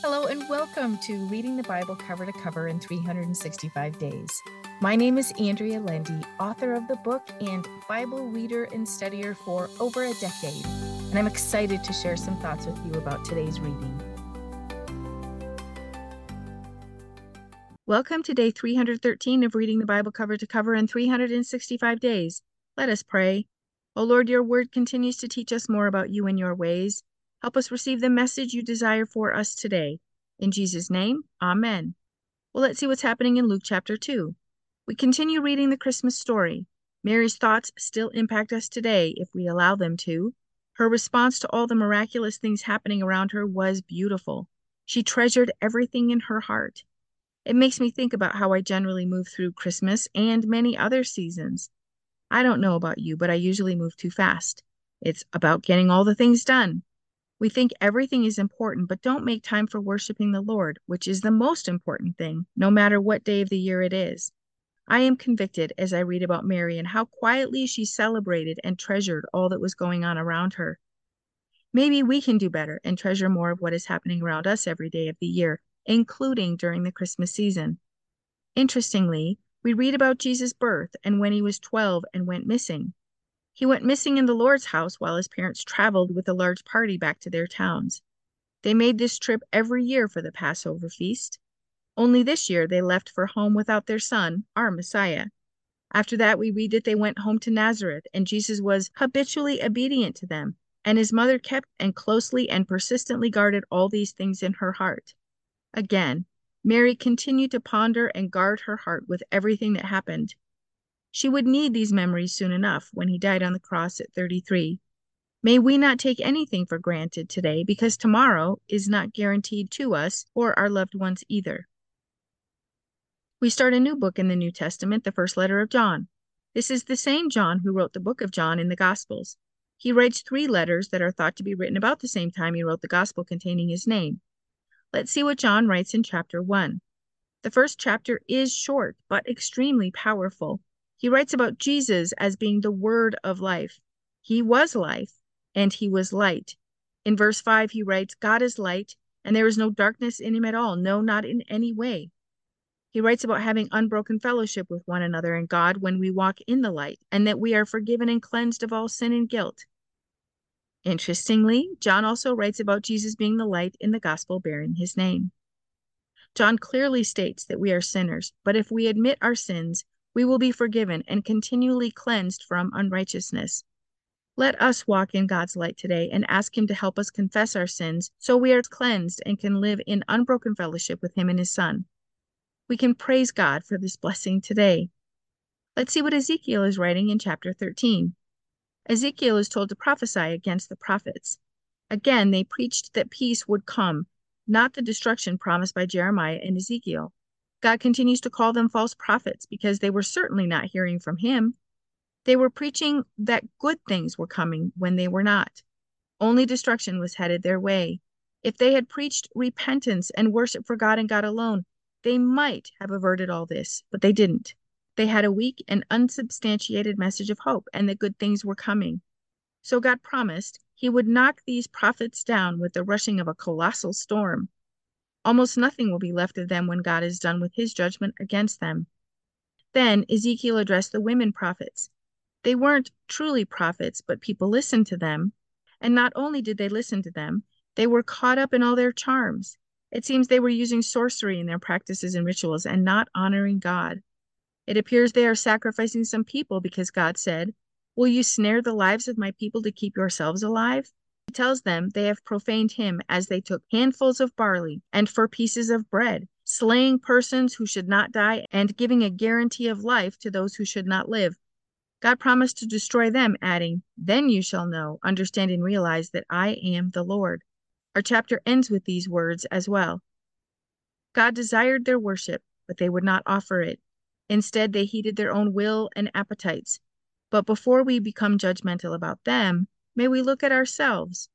Hello, and welcome to Reading the Bible Cover to Cover in 365 Days. My name is Andrea Lendy, author of the book and Bible reader and studier for over a decade, and I'm excited to share some thoughts with you about today's reading. Welcome to day 313 of Reading the Bible Cover to Cover in 365 Days. Let us pray. O Lord, your word continues to teach us more about you and your ways. Help us receive the message you desire for us today. In Jesus' name, Amen. Well, let's see what's happening in Luke chapter 2. We continue reading the Christmas story. Mary's thoughts still impact us today if we allow them to. Her response to all the miraculous things happening around her was beautiful. She treasured everything in her heart. It makes me think about how I generally move through Christmas and many other seasons. I don't know about you, but I usually move too fast. It's about getting all the things done. We think everything is important, but don't make time for worshiping the Lord, which is the most important thing, no matter what day of the year it is. I am convicted as I read about Mary and how quietly she celebrated and treasured all that was going on around her. Maybe we can do better and treasure more of what is happening around us every day of the year, including during the Christmas season. Interestingly, we read about Jesus' birth and when he was 12 and went missing. He went missing in the Lord's house while his parents traveled with a large party back to their towns. They made this trip every year for the Passover feast. Only this year they left for home without their son, our Messiah. After that, we read that they went home to Nazareth, and Jesus was habitually obedient to them, and his mother kept and closely and persistently guarded all these things in her heart. Again, Mary continued to ponder and guard her heart with everything that happened. She would need these memories soon enough when he died on the cross at 33. May we not take anything for granted today because tomorrow is not guaranteed to us or our loved ones either. We start a new book in the New Testament, the first letter of John. This is the same John who wrote the book of John in the Gospels. He writes three letters that are thought to be written about the same time he wrote the Gospel containing his name. Let's see what John writes in chapter 1. The first chapter is short, but extremely powerful. He writes about Jesus as being the word of life. He was life, and he was light. In verse 5, he writes, God is light, and there is no darkness in him at all, no, not in any way. He writes about having unbroken fellowship with one another and God when we walk in the light, and that we are forgiven and cleansed of all sin and guilt. Interestingly, John also writes about Jesus being the light in the gospel bearing his name. John clearly states that we are sinners, but if we admit our sins, we will be forgiven and continually cleansed from unrighteousness. Let us walk in God's light today and ask Him to help us confess our sins so we are cleansed and can live in unbroken fellowship with Him and His Son. We can praise God for this blessing today. Let's see what Ezekiel is writing in chapter 13. Ezekiel is told to prophesy against the prophets. Again, they preached that peace would come, not the destruction promised by Jeremiah and Ezekiel. God continues to call them false prophets because they were certainly not hearing from Him. They were preaching that good things were coming when they were not. Only destruction was headed their way. If they had preached repentance and worship for God and God alone, they might have averted all this, but they didn't. They had a weak and unsubstantiated message of hope and that good things were coming. So God promised He would knock these prophets down with the rushing of a colossal storm. Almost nothing will be left of them when God is done with his judgment against them. Then Ezekiel addressed the women prophets. They weren't truly prophets, but people listened to them. And not only did they listen to them, they were caught up in all their charms. It seems they were using sorcery in their practices and rituals and not honoring God. It appears they are sacrificing some people because God said, Will you snare the lives of my people to keep yourselves alive? Tells them they have profaned him as they took handfuls of barley and four pieces of bread, slaying persons who should not die and giving a guarantee of life to those who should not live. God promised to destroy them, adding, Then you shall know, understand, and realize that I am the Lord. Our chapter ends with these words as well. God desired their worship, but they would not offer it. Instead, they heeded their own will and appetites. But before we become judgmental about them, May we look at ourselves.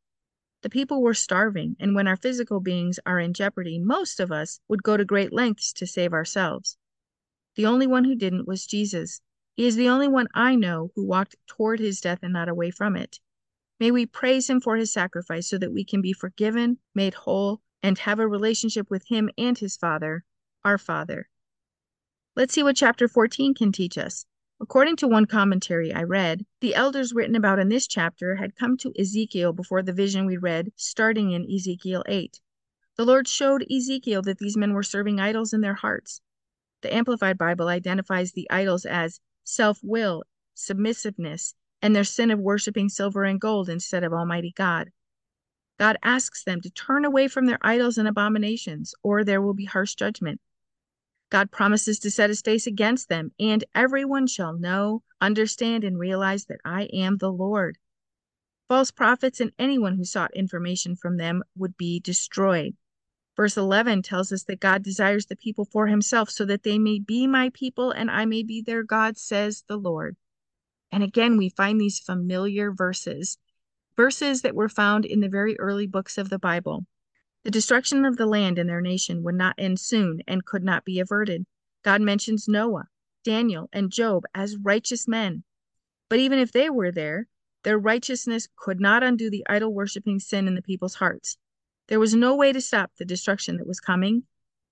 The people were starving, and when our physical beings are in jeopardy, most of us would go to great lengths to save ourselves. The only one who didn't was Jesus. He is the only one I know who walked toward his death and not away from it. May we praise him for his sacrifice so that we can be forgiven, made whole, and have a relationship with Him and His Father, our Father. Let's see what chapter 14 can teach us. According to one commentary I read, the elders written about in this chapter had come to Ezekiel before the vision we read, starting in Ezekiel 8. The Lord showed Ezekiel that these men were serving idols in their hearts. The Amplified Bible identifies the idols as self will, submissiveness, and their sin of worshiping silver and gold instead of Almighty God. God asks them to turn away from their idols and abominations, or there will be harsh judgment. God promises to set his face against them, and everyone shall know, understand, and realize that I am the Lord. False prophets and anyone who sought information from them would be destroyed. Verse 11 tells us that God desires the people for himself so that they may be my people and I may be their God, says the Lord. And again, we find these familiar verses, verses that were found in the very early books of the Bible. The destruction of the land and their nation would not end soon and could not be averted. God mentions Noah, Daniel, and Job as righteous men. But even if they were there, their righteousness could not undo the idol worshiping sin in the people's hearts. There was no way to stop the destruction that was coming.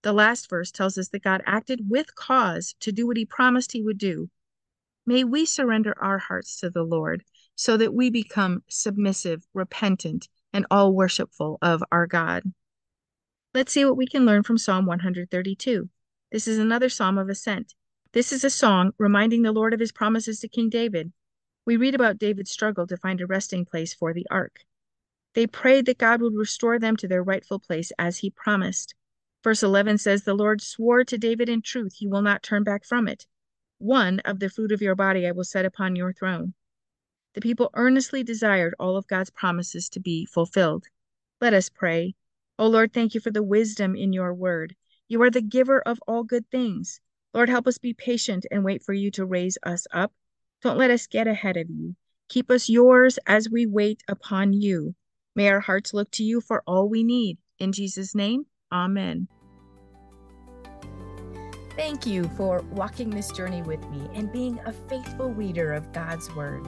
The last verse tells us that God acted with cause to do what he promised he would do. May we surrender our hearts to the Lord so that we become submissive, repentant, and all worshipful of our God. Let's see what we can learn from Psalm 132. This is another psalm of ascent. This is a song reminding the Lord of his promises to King David. We read about David's struggle to find a resting place for the ark. They prayed that God would restore them to their rightful place as he promised. Verse 11 says, The Lord swore to David in truth, he will not turn back from it. One of the fruit of your body I will set upon your throne. The people earnestly desired all of God's promises to be fulfilled. Let us pray. O Lord, thank you for the wisdom in your word. You are the giver of all good things. Lord, help us be patient and wait for you to raise us up. Don't let us get ahead of you. Keep us yours as we wait upon you. May our hearts look to you for all we need. In Jesus' name, amen. Thank you for walking this journey with me and being a faithful reader of God's Word.